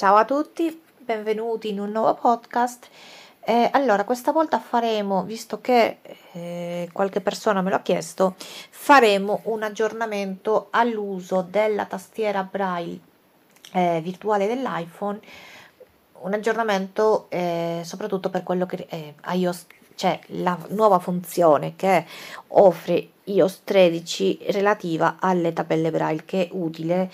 Ciao a tutti, benvenuti in un nuovo podcast. Eh, allora, questa volta faremo, visto che eh, qualche persona me l'ha chiesto, faremo un aggiornamento all'uso della tastiera braille eh, virtuale dell'iPhone, un aggiornamento eh, soprattutto per quello che eh, iOS c'è la nuova funzione che offre iOS 13 relativa alle tabelle braille che è utile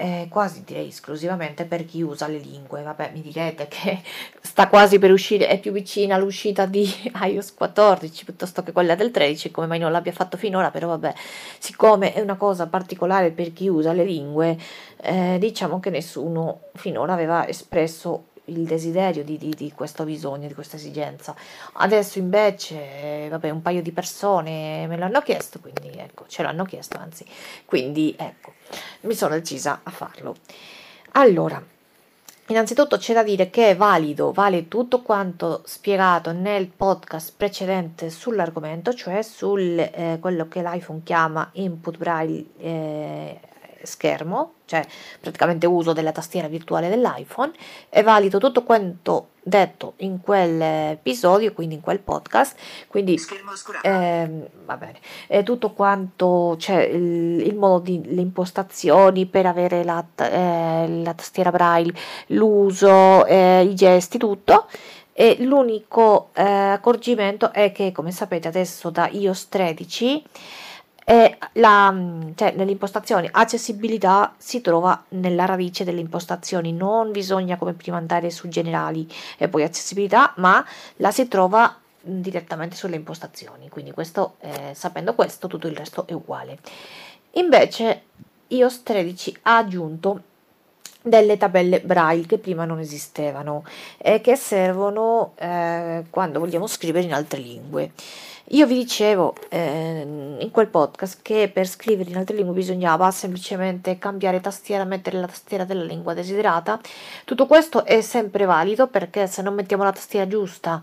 eh, quasi direi esclusivamente per chi usa le lingue. Vabbè, mi direte che sta quasi per uscire, è più vicina all'uscita di iOS 14 piuttosto che quella del 13, come mai non l'abbia fatto finora, però vabbè, siccome è una cosa particolare per chi usa le lingue, eh, diciamo che nessuno finora aveva espresso il desiderio di, di, di, questo bisogno, di questa esigenza. Adesso invece, vabbè, un paio di persone me l'hanno chiesto, quindi ecco, ce l'hanno chiesto, anzi, quindi ecco, mi sono decisa a farlo. Allora, innanzitutto c'è da dire che è valido, vale tutto quanto spiegato nel podcast precedente sull'argomento, cioè sul eh, quello che l'iPhone chiama input braille eh, schermo, cioè praticamente uso della tastiera virtuale dell'iPhone, è valido tutto quanto detto in quell'episodio, quindi in quel podcast, quindi eh, va bene, è tutto quanto, cioè il, il modo di, le impostazioni per avere la, eh, la tastiera braille, l'uso, eh, i gesti, tutto. E l'unico eh, accorgimento è che, come sapete, adesso da iOS 13 e la, cioè, nelle impostazioni accessibilità si trova nella radice delle impostazioni, non bisogna come prima andare su generali e poi accessibilità, ma la si trova direttamente sulle impostazioni, quindi questo, eh, sapendo questo tutto il resto è uguale. Invece iOS 13 ha aggiunto delle tabelle braille che prima non esistevano e che servono eh, quando vogliamo scrivere in altre lingue. Io vi dicevo eh, in quel podcast che per scrivere in altre lingue bisognava semplicemente cambiare tastiera, mettere la tastiera della lingua desiderata. Tutto questo è sempre valido perché se non mettiamo la tastiera giusta,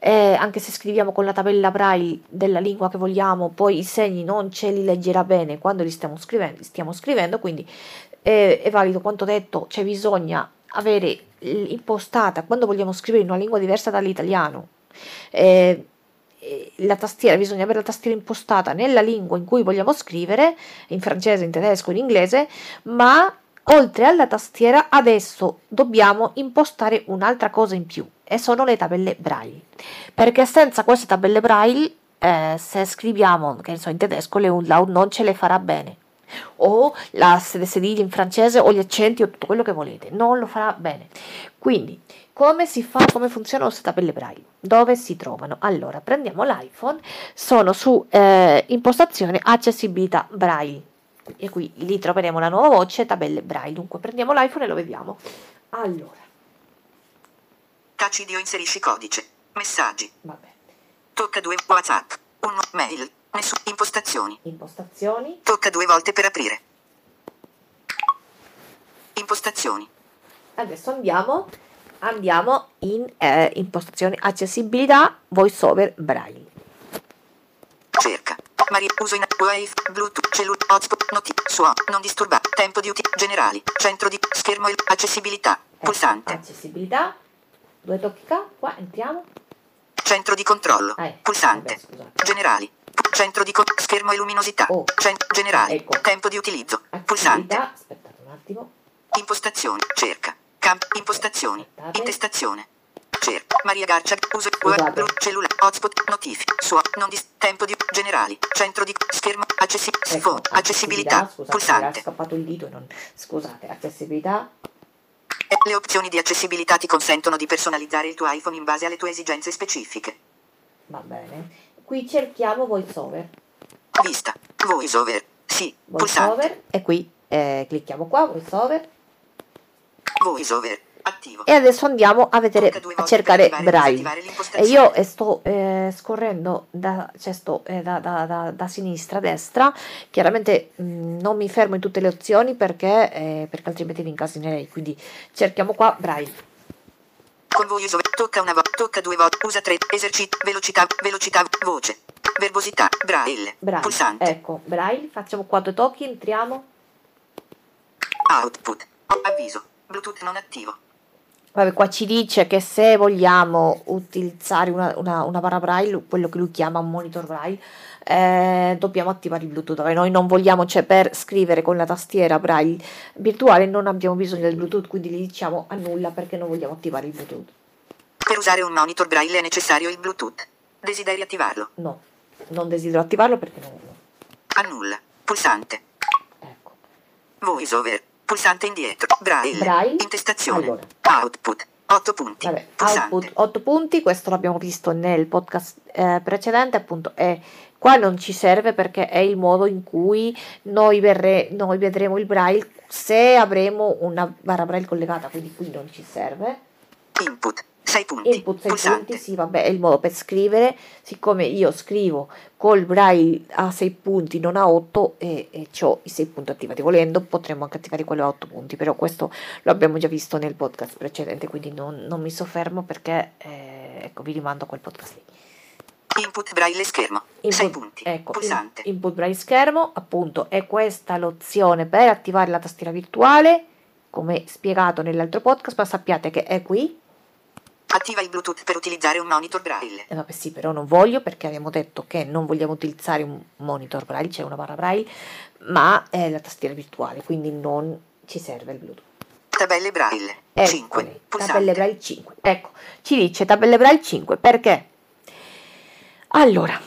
eh, anche se scriviamo con la tabella braille della lingua che vogliamo, poi i segni non ce li leggerà bene quando li stiamo scrivendo, stiamo scrivendo quindi eh, è valido quanto detto, c'è bisogna avere impostata quando vogliamo scrivere in una lingua diversa dall'italiano. Eh, la tastiera, bisogna avere la tastiera impostata nella lingua in cui vogliamo scrivere, in francese, in tedesco, in inglese, ma oltre alla tastiera adesso dobbiamo impostare un'altra cosa in più e sono le tabelle braille. Perché senza queste tabelle braille, eh, se scriviamo, che so, in tedesco, le umlaut non ce le farà bene. O la sedile in francese o gli accenti o tutto quello che volete, non lo farà bene. Quindi, come si fa, come funzionano queste tabelle braille? Dove si trovano? Allora, prendiamo l'iPhone, sono su eh, impostazione accessibilità braille e qui lì troveremo la nuova voce tabelle braille. Dunque, prendiamo l'iPhone e lo vediamo. Allora. Tacidio inserisci codice. Messaggi. Vabbè. Tocca due WhatsApp. Un mail. Nessun impostazioni. Impostazioni. Tocca due volte per aprire. Impostazioni. Adesso andiamo andiamo in eh, impostazioni. Accessibilità voiceover braille. Cerca. Maria uso in wifi bluetooth cellulare hotspot noti suono non disturbare tempo di utilizzo generali. Centro di schermo accessibilità. Eh, pulsante. accessibilità. Due tocchi qua entriamo. Centro di controllo. Eh, pulsante. vabbè, generali centro di co- schermo e luminosità oh. Cent- generali ecco. tempo di utilizzo pulsante aspettate un attimo impostazioni cerca Camp impostazioni. Intestazione. Cerca. Maria Garcia. Uso. Cellulare. Hotspot. Notifiche. Suo. Non dis. Tempo di. Generali. Centro di. Schermo. Accessi- ecco, accessibilità. Scusate, pulsante. È scappato il dito. Non... Scusate. Accessibilità. Le opzioni di accessibilità ti consentono di personalizzare il tuo iPhone in base alle tue esigenze specifiche. Va bene. Qui cerchiamo VoiceOver. Vista. VoiceOver. Sì. VoiceOver. E qui eh, clicchiamo qua. VoiceOver. VoiceOver attivo. E adesso andiamo a vedere a cercare Braille. E io sto eh, scorrendo da, cioè sto, eh, da, da, da, sinistra a destra. Chiaramente mh, mm, non mi fermo in tutte le opzioni perché, eh, perché altrimenti vi incasinerei. Quindi cerchiamo qua Braille. Con VoiceOver tocca una volta, tocca due volte, usa tre, esercita, velocità, velocità, voce, verbosità, Braille, Braille. pulsante. Ecco, Braille, facciamo quattro tocchi, entriamo. Output, avviso, Bluetooth non attivo. Vabbè, qua ci dice che se vogliamo utilizzare una, una, una barra braille, quello che lui chiama un monitor braille, eh, dobbiamo attivare il Bluetooth. Noi non vogliamo, cioè per scrivere con la tastiera braille virtuale non abbiamo bisogno del Bluetooth, quindi gli diciamo annulla perché non vogliamo attivare il Bluetooth. Per usare un monitor braille è necessario il Bluetooth. Desideri attivarlo? No, non desidero attivarlo perché non. Annulla. Pulsante. Ecco. Voice over. Pulsante indietro. Braille. Braille. Intestazione. Allora. Output. 8 punti. Vabbè, output 8 punti, questo l'abbiamo visto nel podcast eh, precedente, appunto, e qua non ci serve perché è il modo in cui noi, verre- noi vedremo il braille se avremo una barra braille collegata, quindi qui non ci serve. Input. 6 punti. Input 6 Pulsante. punti, sì, vabbè, è il modo per scrivere, siccome io scrivo col braille a 6 punti, non a 8, e, e ho i 6 punti attivati. Volendo potremmo anche attivare quello a 8 punti, però questo lo abbiamo già visto nel podcast precedente, quindi non, non mi soffermo perché, eh, ecco, vi rimando a quel podcast lì. Input braille schermo. 6 punti. ecco, Pulsante. input braille schermo, appunto, è questa l'opzione per attivare la tastiera virtuale, come spiegato nell'altro podcast, ma sappiate che è qui. Attiva il Bluetooth per utilizzare un monitor braille. Eh, vabbè, sì, però non voglio perché abbiamo detto che non vogliamo utilizzare un monitor braille, cioè una barra braille, ma è la tastiera virtuale, quindi non ci serve il Bluetooth. Tabelle braille. Eccole, 5. tabelle Pulsante. braille 5. Ecco, ci dice tabelle braille 5 perché? Allora,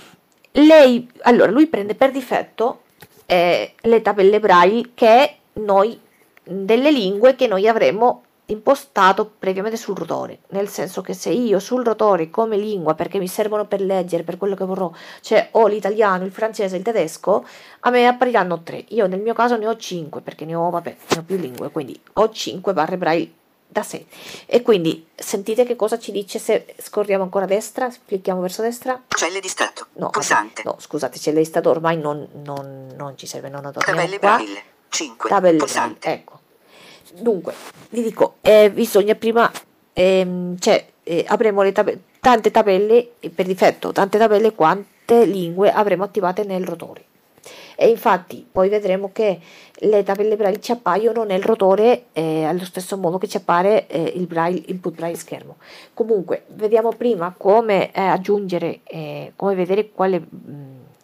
lei, allora lui prende per difetto eh, le tabelle braille che noi, delle lingue che noi avremmo impostato previamente sul rotore, nel senso che se io sul rotore come lingua, perché mi servono per leggere, per quello che vorrò, cioè ho l'italiano, il francese, il tedesco, a me appariranno tre. Io nel mio caso ne ho cinque, perché ne ho, vabbè, ne ho più lingue, quindi ho cinque barre braille da sé. E quindi sentite che cosa ci dice se scorriamo ancora a destra, clicchiamo verso destra. Celle di stato. No, vabbè, Pulsante. no scusate, c'è l'estato ormai non, non, non ci serve, non lo torniamo Tabelle qua. braille. 5. Tabelle Pulsante. braille, ecco. Dunque, vi dico, eh, bisogna prima, ehm, cioè, eh, avremo le tab- tante tabelle, e per difetto, tante tabelle quante lingue avremo attivate nel rotore. E infatti poi vedremo che le tabelle braille ci appaiono nel rotore eh, allo stesso modo che ci appare eh, il braille, input braille schermo. Comunque, vediamo prima come eh, aggiungere, eh, come vedere quale, mh, cioè,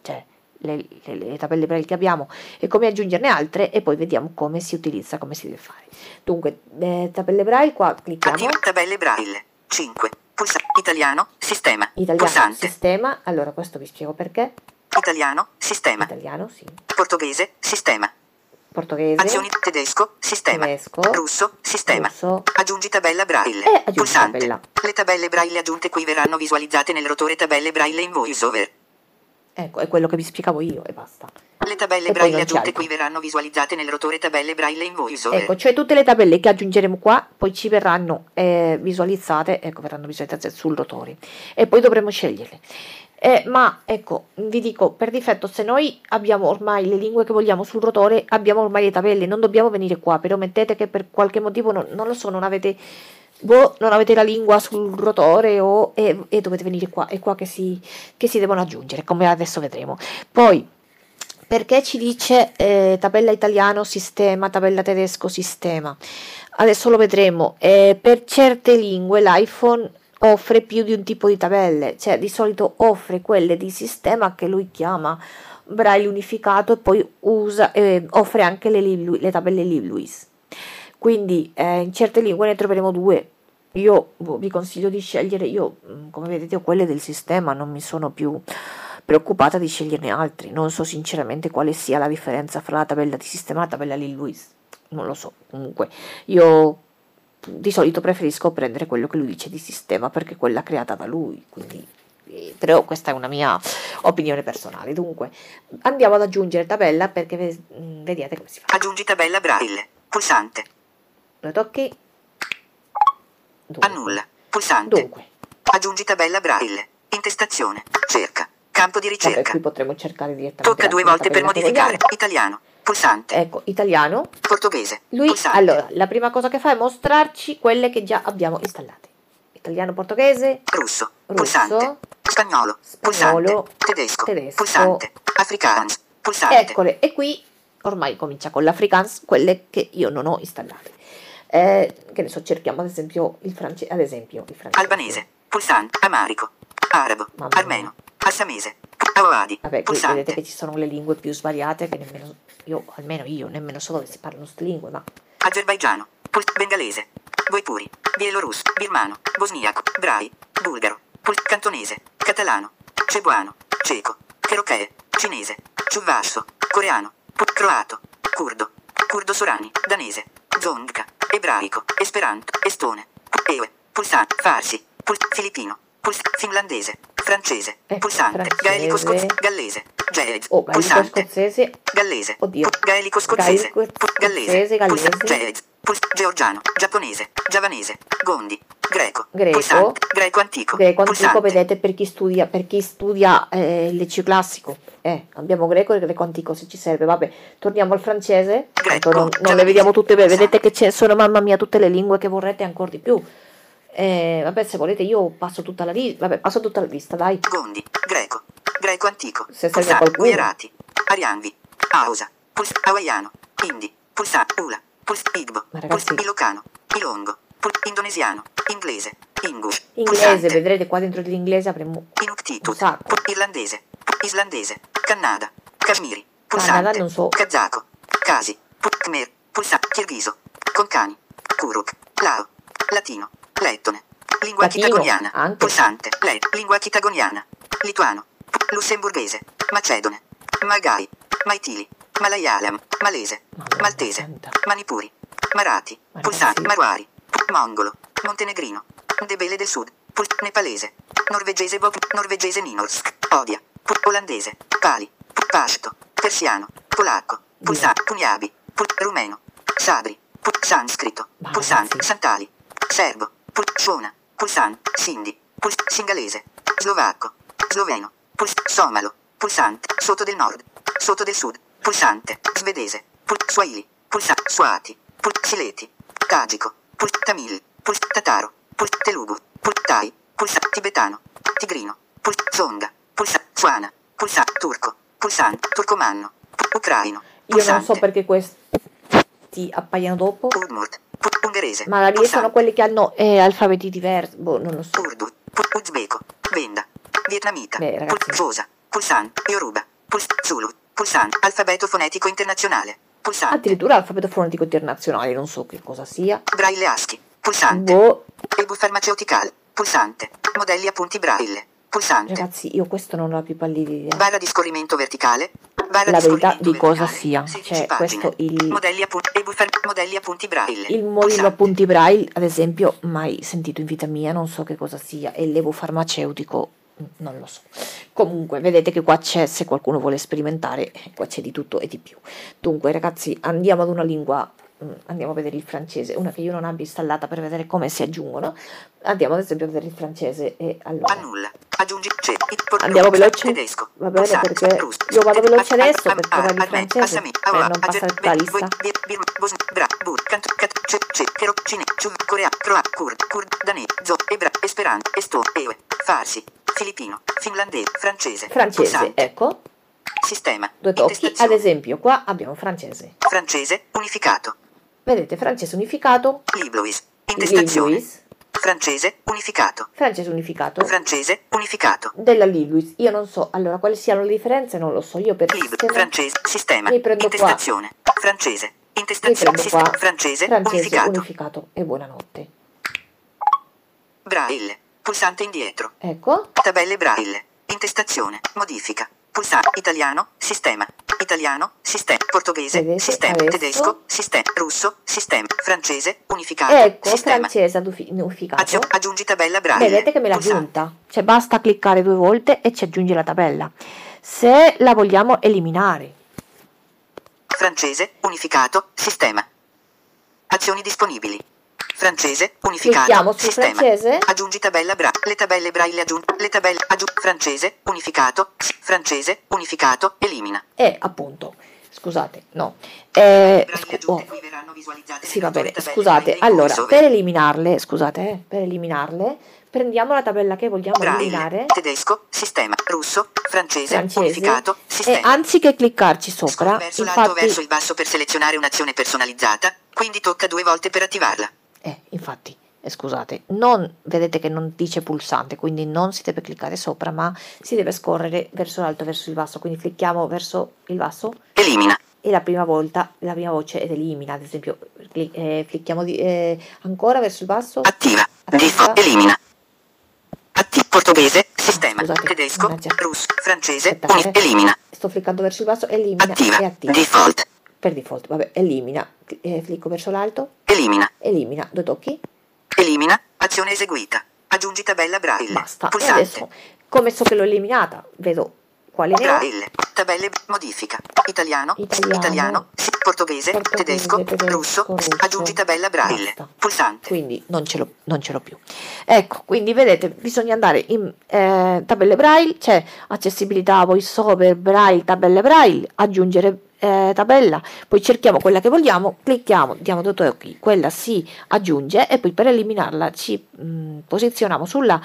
le, le- le tabelle braille che abbiamo e come aggiungerne altre e poi vediamo come si utilizza, come si deve fare. Dunque, eh, tabelle braille, qua clicchiamo, Attiva tabelle braille. 5. Pulsante. Italiano. Sistema. italiano, Pulsante. sistema, allora questo vi spiego perché, Italiano. Sistema. italiano, sì, Portoghese. Sistema. portoghese, Azioni. Tedesco. Sistema. tedesco, Russo. Sistema. russo, Aggiungi tabella braille. E Pulsante. tabella. Le tabelle braille aggiunte qui verranno visualizzate nel rotore tabelle braille in voiceover. Ecco, è quello che vi spiegavo io e basta. Le tabelle E braille aggiunte qui verranno visualizzate nel rotore tabelle braille in voiceover. Ecco, cioè tutte le tabelle che aggiungeremo qua poi ci verranno eh, visualizzate, ecco, verranno visualizzate sul rotore e poi dovremo sceglierle. Eh, ma ecco, vi dico, per difetto, se noi abbiamo ormai le lingue che vogliamo sul rotore, abbiamo ormai le tabelle, non dobbiamo venire qua, però mettete che per qualche motivo, non, non lo so, non avete, boh, non avete la lingua sul rotore o, e, e dovete venire qua, è qua che si, che si devono aggiungere, come adesso vedremo. Poi, perché ci dice eh, tabella italiano sistema, tabella tedesco sistema. Adesso lo vedremo. Eh, per certe lingue l'iPhone offre più di un tipo di tabelle, cioè di solito offre quelle di sistema che lui chiama braille unificato e poi usa, eh, offre anche le, le tabelle LibLouis. Quindi eh, in certe lingue ne troveremo due. Io boh, vi consiglio di scegliere, io mm, come vedete ho quelle del sistema, non mi sono più preoccupata di sceglierne altri. Non so sinceramente quale sia la differenza fra la tabella di sistema e la tabella Lil Louis. Non lo so. Comunque, io di solito preferisco prendere quello che lui dice di sistema perché quella creata da lui. Quindi, eh, però questa è una mia opinione personale. Dunque, andiamo ad aggiungere tabella perché mm, vediate come si fa. Aggiungi tabella braille. Pulsante. Lo tocchi. Dunque, Annulla. Pulsante. Dunque, Aggiungi tabella braille. Intestazione. Cerca. Campo di vabbè, ricerca. qui potremo cercare direttamente. Tocca due volte per modificare. Italiano. Pulsante. Ecco, italiano. Portoghese. Lui, Pulsante. allora, la prima cosa che fa è mostrarci quelle che già abbiamo installate. Italiano, portoghese, Russo. Russo. Pulsante. Spagnolo. Spagnolo. Pulsante. Tedesco. Tedesco. Pulsante. Afrikaans. Pulsante. eccole. E qui ormai comincia con l'Afrikaans, quelle che io non ho installate. Eh, che ne so, cerchiamo ad esempio il francese, ad esempio il francese. Albanese. Pulsante. Amarico. Arabo. Mamma. Armeno. Assamese. Awadi. Vabbè, qui vedete Pulsante. che ci sono le lingue più svariate che nemmeno io, almeno io, nemmeno so dove si parlano queste lingue, ma Azerbaigiano. Pul- bengalese. Goipuri. Bielorusso. Birmano. Bosniaco. Brai. Bulgaro. Pul- cantonese. Catalano. Cebuano. Ceco. Cherokee. Cinese. Ciuvasso. Coreano. Pul- croato. Curdo. Curdo Sorani. Danese. Zonga. Ebraico. Esperanto. Estone. Ewe. Pulsante. Farsi. Pul- filippino. Puls- finlandese. Francese. Ecco, Pulsante. francese. Gaelico scozzese. Gallese. Jazz. oh, Pulsante. scozzese, Gallese. Oddio. Gaelico scozzese. Gaelico Pu- Gallese. scozzese, gallese. Pulsa- jazz. Puls- georgiano. Giapponese. Giavanese. Gondi. Greco. Greco. Pulsante. Greco antico. greco antico, Pulsante. vedete per chi studia, per chi studia eh, il liceo classico. Eh, abbiamo greco e greco antico se ci serve. Vabbè, torniamo al francese. Greco, non, non le vediamo tutte, pulsante. vedete che ce sono, mamma mia, tutte le lingue che vorrete ancora di più. Eh, vabbè, se volete io passo tutta la lista, vabbè, passo tutta la lista, dai. Gondi. Greco. Greco antico. Se serve Pulsante. qualcuno. Guerati. Arianvi. Ausa. Puls- hawaiano. Indi. Pulsante. Ula. Puls- Igbo. Ma Puls- ragazzi- Ilocano. Ilongo. Indonesiano. Inglese. Ingush. Inglese, Pulsante. vedrete qua dentro dell'inglese avremo Inuktitut. Irlandese. Islandese. Canada. Kashmiri. Canada Pulsante. non so. Kazako. Kasi. Khmer. Pulsante. Kirghiso. Konkani. Kuruk. Lao. Latino. Lettone. Lingua Latino, chitagoniana. anche. Pulsante. Le. Lingua chitagoniana. Lituano. Lussemburghese. Macedone. Magai. Maitili. Malayalam. Malese. Maltese. Manipuri. Marati. Ma Pulsante. ragazzi- Marwari. Mongolo. Montenegrino. Debele del Sud. Pul- nepalese. Norvegese Bob. Norvegese Ninorsk. Odia. Pul- olandese. Pali. Pul- Pashto. Persiano. Polacco. Pulsante. Punjabi. Rumeno. Sabri. Sanscrito. Ragazzi. Santali. Serbo. Pul- Suona. Pulsante. Sindi. Pul- singalese. Slovacco. Sloveno. Pul- somalo. Pulsante. Sotto del nord. Sotto del sud. Pulsante. Svedese. Pul- Swahili. Pulsante. Suati. Pul- Sileti. Tagico. Pul- Tamil. Pul- Tataro. Pul- Telugu. Pul- Tai. Pulsante. Tibetano. Tigrino. Pul- Zonga. Pulsante. Suana. Pulsante. Turco. Pulsante. Turcomanno. Ucraino. Io non so Pulsante. perché questi appaiano dopo. Udmurt. Ungherese. Magari Pulsante. sono quelli che hanno eh, alfabeti diversi. Boh, non lo so. Urdu, uzbeko, venda, vietnamita, Beh, pul- pulsante, Yoruba, puls- Zulu, pulsante, alfabeto fonetico internazionale, pulsante, Addirittura alfabeto fonetico internazionale, non so che cosa sia. braille ASCII, pulsante, Boh, Ebu farmaceutical, pulsante, modelli a punti braille, pulsante, ragazzi, io questo non ho più pallida idea. barra di scorrimento verticale, barra La verità di cosa sia. 16 Cioè, questo il- modelli a punti, modelli a punti braille, Il modello pulsante, appunti braille, ad esempio, mai sentito in vita mia, non so che cosa sia. E l'evo farmaceutico, non lo so. Comunque, vedete che qua c'è, se qualcuno vuole sperimentare, qua c'è di tutto e di più. Dunque, ragazzi, andiamo ad una lingua, andiamo a vedere il francese, una che io non abbia installata per vedere come si aggiungono. Andiamo ad esempio a vedere il francese e allora... Annulla. Aggiungi c'è. Andiamo veloce? Tedesco. Va bene, perché io vado veloce adesso a- per trovare il francese, awa- non tutta la lista. farsi, filippino, finlandese, francese, Francese, ecco, sistema, due tocchi. Ad esempio, qua abbiamo francese. francese, unificato, Vedete, francese unificato, liblois, intestazione, Lillouis, francese, unificato, francese unificato. francese, unificato, della Lillouis. Io non so, allora quali siano le differenze, non lo so. Io per Libro, sistema francese, sistema, Mi prendo qua. intestazione, francese, mi intestazione, sistema, qua. francese, francese unificato, unificato. E buonanotte. braille, pulsante indietro, Ecco, tabelle braille, intestazione, modifica, pulsante, italiano, sistema, italiano, sistema, portoghese, Vedete, sistema, adesso- tedesco, sistema, russo, sistema, francese, unificato, ecco, sistema, francese unificato. Aggi- aggiungi tabella braille, Vedete che me l'ha pulsante, aggiunta. Cioè basta cliccare due volte e ci aggiunge la tabella. Se la vogliamo eliminare, francese, unificato, sistema, azioni disponibili, francese, unificato, clicchiamo sul sistema, francese. Aggiungi tabella bra. Le tabelle braille aggiungi. Le tabelle aggiungi. Francese, unificato. Francese, unificato. Elimina. E appunto, scusate, no. Eh, Braille scu- oh, sì, va bene. Scusate, braille allora, per eliminarle, scusate, eh, per eliminarle, prendiamo la tabella che vogliamo Braille, eliminare tedesco, sistema, russo, francese, francese unificato, e sistema. anziché cliccarci sopra, verso l'alto infatti, verso il basso per selezionare un'azione personalizzata, quindi tocca due volte per attivarla. Eh, infatti, eh, scusate, non vedete che non dice pulsante, quindi non si deve cliccare sopra, ma si deve scorrere verso l'alto, verso il basso, quindi clicchiamo verso il basso Elimina. e la prima volta, la prima voce ed elimina, ad esempio, cli- eh, clicchiamo di- eh, ancora verso il basso, Attiva. Attiva. Elimina. Atti. Portoghese. Sistema. Scusate, Tedesco. mannaggia. Russo. Francese. Uni- elimina. sto cliccando verso il basso, elimina Attiva. e attiva, Default. per default, vabbè, elimina, eh, clicco verso l'alto, Elimina. elimina, due tocchi, Elimina. Azione eseguita. Aggiungi tabella Braille. basta, e Pulsante. adesso, come so che l'ho eliminata, vedo quali ne Braille. Tabelle. Modifica. Italiano. Italiano. sì, portoghese. Portoghese, tedesco, tedesco, russo, russo. Aggiungi tabella Braille. Basta. Pulsante. quindi non ce, l'ho, non ce l'ho più. Ecco, quindi vedete, bisogna andare in eh, tabelle braille, c'è accessibilità, voiceover, braille, tabelle braille, aggiungere eh, tabella, poi cerchiamo quella che vogliamo, clicchiamo, diamo due tocchi, quella si aggiunge e poi per eliminarla ci mh, posizioniamo sulla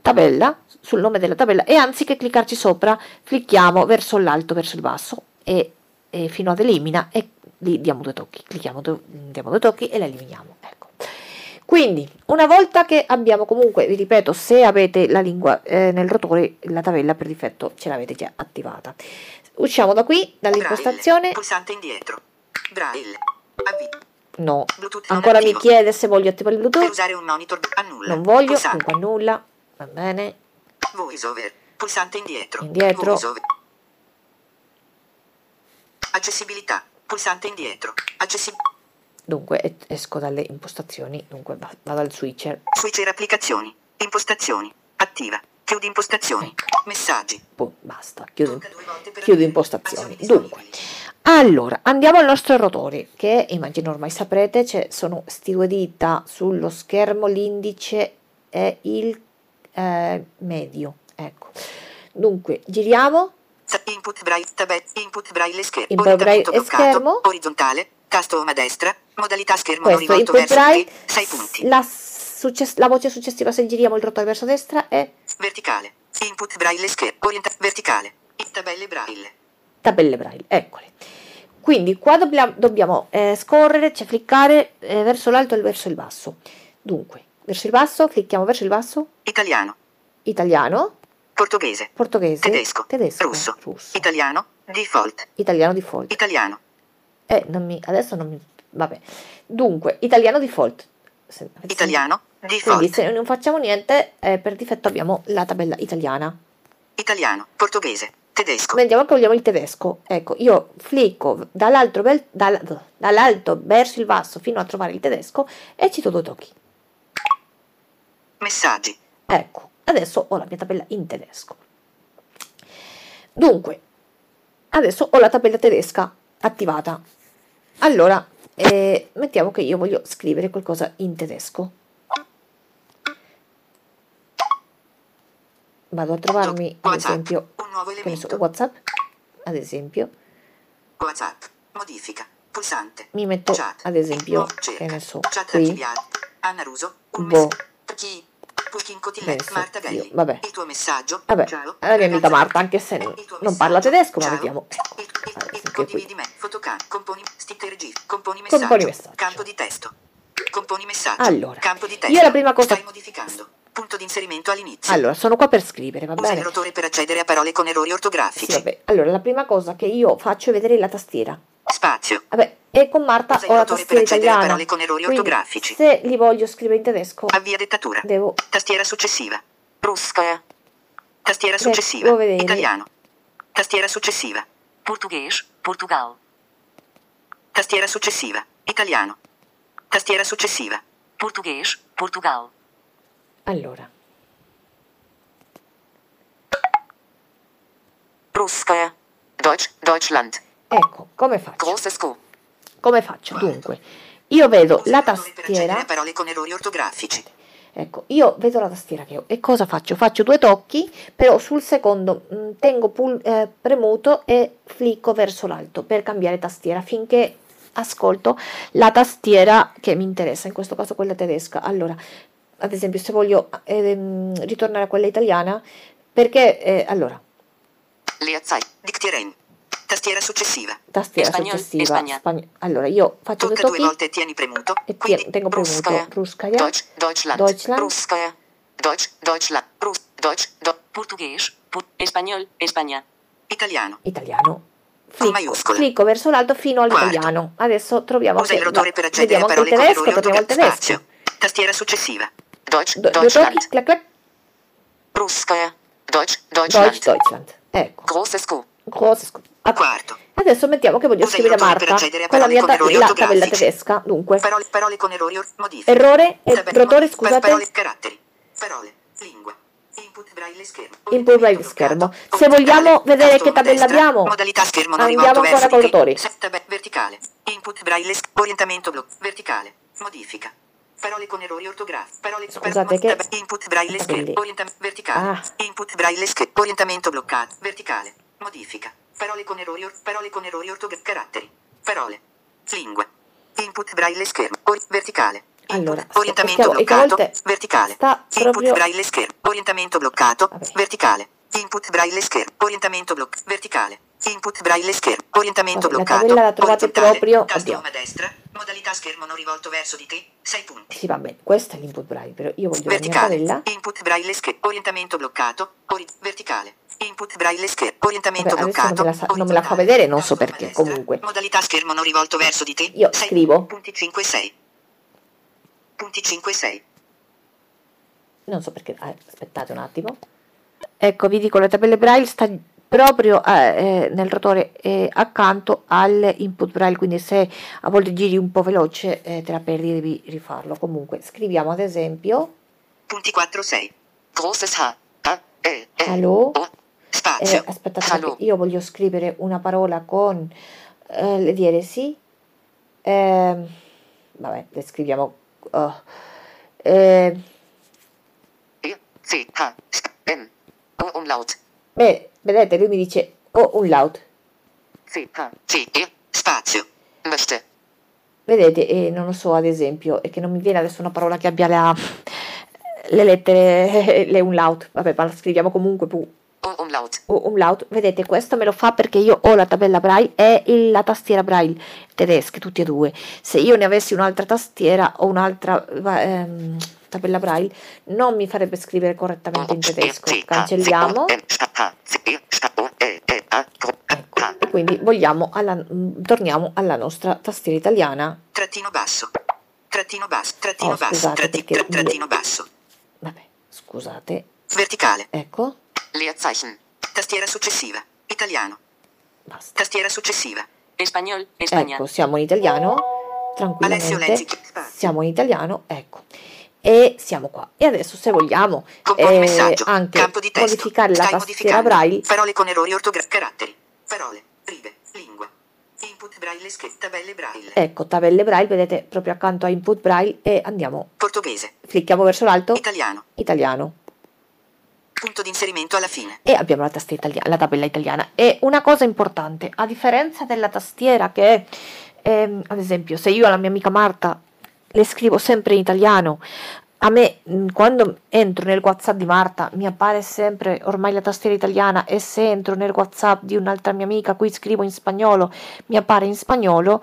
tabella, sul nome della tabella e anziché cliccarci sopra, clicchiamo verso l'alto, verso il basso e, e fino ad elimina e lì diamo due tocchi, clicchiamo, due- diamo due tocchi e la eliminiamo. Ecco. Quindi, una volta che abbiamo comunque, vi ripeto, se avete la lingua eh, nel rotore, la tabella per difetto ce l'avete già attivata. Usciamo da qui, dall'impostazione. Pulsante indietro. Braille. Avvi. No, Bluetooth ancora mi chiede se voglio attivare il Per Bluetooth. usare un monitor. Annulla. Non voglio, Pulsante. dunque annulla. Va bene. VoiceOver. Pulsante indietro. Indietro. VoiceOver. Accessibilità. Pulsante indietro. Accessibilità. Dunque esco dalle impostazioni, dunque va- vado al switcher. Switcher applicazioni. Impostazioni. Attiva. Chiudi impostazioni. Messaggi. Poi basta, chiudo, chiudo impostazioni. Azioni Dunque, allora andiamo al nostro rotore che immagino ormai saprete, c'è- sono sti due dita sullo schermo, l'indice e il eh, medio. Ecco, dunque giriamo, Input braille, tabella, input braille schermo, Input braille e schermo. orizzontale, tasto a destra, modalità schermo non questo rivolto input verso braille, te, 6 punti, la, succes- la voce successiva se giriamo il rotore verso destra è verticale, input braille schermo, orienta- verticale, tabelle braille, tabelle braille, eccole. Quindi qua dobbiamo, dobbiamo eh, scorrere, cioè cliccare eh, verso l'alto e verso il basso. Dunque, verso il basso, clicchiamo verso il basso, italiano, italiano, portoghese, portoghese, tedesco, tedesco, russo, russo, italiano, default, italiano default. italiano, Eh, non mi, adesso non mi, vabbè. Dunque, italiano default. Se- italiano, Quindi default, se non facciamo niente, eh, per difetto abbiamo la tabella italiana. italiano, portoghese, tedesco, Vediamo che vogliamo il tedesco. Ecco, io flicco dall'alto, vel- dal- dall'alto verso il basso fino a trovare il tedesco e ci do due tocchi. messaggi, Ecco, adesso ho la mia tabella in tedesco. Dunque, adesso ho la tabella tedesca attivata. Allora, eh, mettiamo che io voglio scrivere qualcosa in tedesco. Vado a trovarmi, ad esempio, so, elemento, WhatsApp, ad esempio, WhatsApp, modifica, pulsante, mi metto, Chat. ad esempio, Nuovo che cerca. ne so, Chat qui. Anna Ruso. Un Boh. Chi? Penso Marta Belli. vabbè. Il tuo messaggio. Vabbè, Ciao. la mia amica Marta, anche se non, non parla tedesco, ma vediamo. Ecco, qui. condividi me. Fotocam. Componi. Sticker GIF. Componi messaggio. Componi messaggio. Campo di testo. Componi messaggio. Allora, Campo di testo. io la prima cosa- Stai modificando. Punto di inserimento all'inizio. Allora, sono qua per scrivere, va Usa il bene? rotore per accedere a parole con errori ortografici. Sì, vabbè. Allora, la prima cosa che io faccio è vedere la tastiera. Spazio. Vabbè, e con Marta Usa il ho la tastiera accedere a italiana. parole con errori Quindi, ortografici. se li voglio scrivere in tedesco, Avvia dettatura. devo Tastiera successiva. Ruskaya. Tastiera Devo successiva. vedere. Italiano. Tastiera successiva. Português, Portugal. Tastiera successiva. Italiano. Tastiera successiva. Português, Portugal. Allora, Russkaya. Deutsch, Deutschland. ecco, come faccio? Come faccio? Dunque, io vedo la tastiera parole con errori ortografici. Ecco, io vedo la tastiera che ho e cosa faccio? Faccio due tocchi, però sul secondo mh, tengo pul- eh, premuto e flicco verso l'alto per cambiare tastiera finché ascolto la tastiera che mi interessa, in questo caso quella tedesca. Allora, ad esempio, se voglio ehm, ritornare a quella italiana, perché eh, allora. Tastiera successiva. tastiera Espagnol, successiva. Spagn- allora, io faccio due Tocca due volte e tieni premuto. e Quindi tie- tengo premuto. Ruskaya, Deutsch, Deutschland. Deutschland. Russkaya. Deutsch, Deutschland. Rus, Deutsch, do, Portuguese. Pu- Español, España. italiano. italiano. Flicco, maiuscola. flicco verso l'alto fino all'italiano. Adesso troviamo Usa il anche rotore la- per accedere a il parole tedesco, al ortografici. tedesco. Spazio. Tastiera successiva. Deutsch, Do- due Deutschland. tocchi, clac clac, Russkaya. Deutsch, Deutschland. Deutsch, Deutschland. Ecco, Großes Q. großes Q. Ah, Quarto. Adesso mettiamo che voglio Usa scrivere Marta la mia errori la tabella tedesca. Dunque, Parole, parole con errori or- modifiche. errore, e Tabella- rotore, scusate. Parole, caratteri. Parole. Lingua. Input braille schermo. Input braille schermo. Se vogliamo vedere che tabella abbiamo, Modalità schermo non andiamo ancora con rotori. Verticale. Input braille orientamento blu. Verticale. Modifica. Parole con errori ortografici. Parole Scusate che- Input braille schermo. Orientamento verticale. Ah. Input braille schermo. Orientamento bloccato. Verticale. Modifica. Parole con errori or- parole con errori ortografici. Caratteri. Parole. Lingua. Input braille schermo. Ori- verticale. Input- Allora, orientamento bloccato. volte verticale. sta Input proprio- braille schermo. Orientamento bloccato. Vabbè. Verticale. Input braille schermo. Orientamento bloccato. Verticale. Input braille schermo. Orientamento la bloccato. tabella la trovate proprio- Tasto a destra. Modalità schermo non rivolto verso di te. 6 punti. Sì, va bene, questo è l'input braille, però io voglio la Verticale. tabella. Input braille schermo. Orientamento bloccato. Ori- verticale. Input braille schermo. Orientamento Vabbè, adesso non bloccato. me la sa- non me la fa vedere, non so perché, destra, comunque. Modalità schermo non rivolto verso di te. Io Sei scrivo. Punti 5 6. Punti 5 6. Non so perché, ah, aspettate un attimo. Ecco, vi dico, la tabella braille sta proprio eh, eh, nel rotore eh, accanto all'input braille, quindi se a volte giri un po' veloce eh, te la perdi, devi rifarlo. Comunque, scriviamo ad esempio, Punti 4 6. Großes H. A, E, E, Hallo? O. Spazio. eh, aspettate, io voglio scrivere una parola con eh, le dieresi. Ehm, vabbè, le scriviamo. oh, eh, E, C, H, St, M. O umlaut. beh, vedete, lui mi dice oh, un H. C, E, spazio. Vedete, e non lo so, ad esempio, è che non mi viene adesso una parola che abbia la- le lettere, le umlaut, vabbè, ma la scriviamo comunque pu- O umlaut. u- umlaut. Vedete, questo me lo fa perché io ho la tabella braille e il- la tastiera braille tedesche, tutti e due. Se io ne avessi un'altra tastiera o un'altra ehm, tabella braille, non mi farebbe scrivere correttamente in tedesco. Cancelliamo. Ecco, e quindi vogliamo alla- mm, torniamo alla nostra tastiera italiana. Trattino basso. Trattino basso. Trattino Oh, basso. scusate, Tratti- perché- tra- trattino basso. Vabbè, scusate. Verticale. Ecco, Leerzeichen. Tastiera successiva. Italiano. basta. Tastiera successiva. España. Ecco, siamo in italiano, tranquillamente. Siamo in italiano, ecco. E siamo qua. E adesso se vogliamo eh, anche Campo di testo. modificare la Stai tastiera modificando. braille, Parole con errori ortografici. Caratteri. Parole. Righe. Lingua. Input braille. Sch- tabelle braille. ecco, tabelle braille, vedete proprio accanto a input braille e andiamo, Portoghese. clicchiamo verso l'alto, Italiano. italiano. Punto di inserimento alla fine. e abbiamo la tastiera italiana, la tabella italiana. E una cosa importante, a differenza della tastiera che, ehm, ad esempio, se io alla mia amica Marta le scrivo sempre in italiano, a me mh, quando entro nel WhatsApp di Marta mi appare sempre ormai la tastiera italiana e se entro nel WhatsApp di un'altra mia amica a cui scrivo in spagnolo mi appare in spagnolo.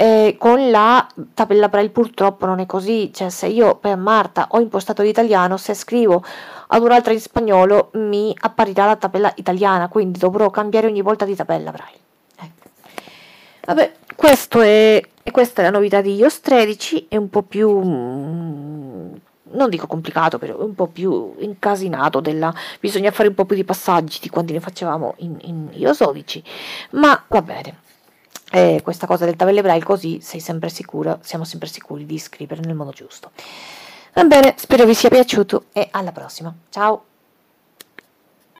eh, con la tabella braille purtroppo non è così, cioè se io per Marta ho impostato l'italiano, se scrivo ad un'altra in spagnolo mi apparirà la tabella italiana, quindi dovrò cambiare ogni volta di tabella braille. Vabbè, questo è, questa è la novità di iOS 13, è un po' più, mm, non dico complicato, però è un po' più incasinato, della, bisogna fare un po' più di passaggi di quanti ne facevamo in, in iOS 12, ma va bene. Eh, questa cosa del tabelle braille così sei sempre sicuro, siamo sempre sicuri di scrivere nel modo giusto. Va bene, spero vi sia piaciuto e alla prossima. Ciao!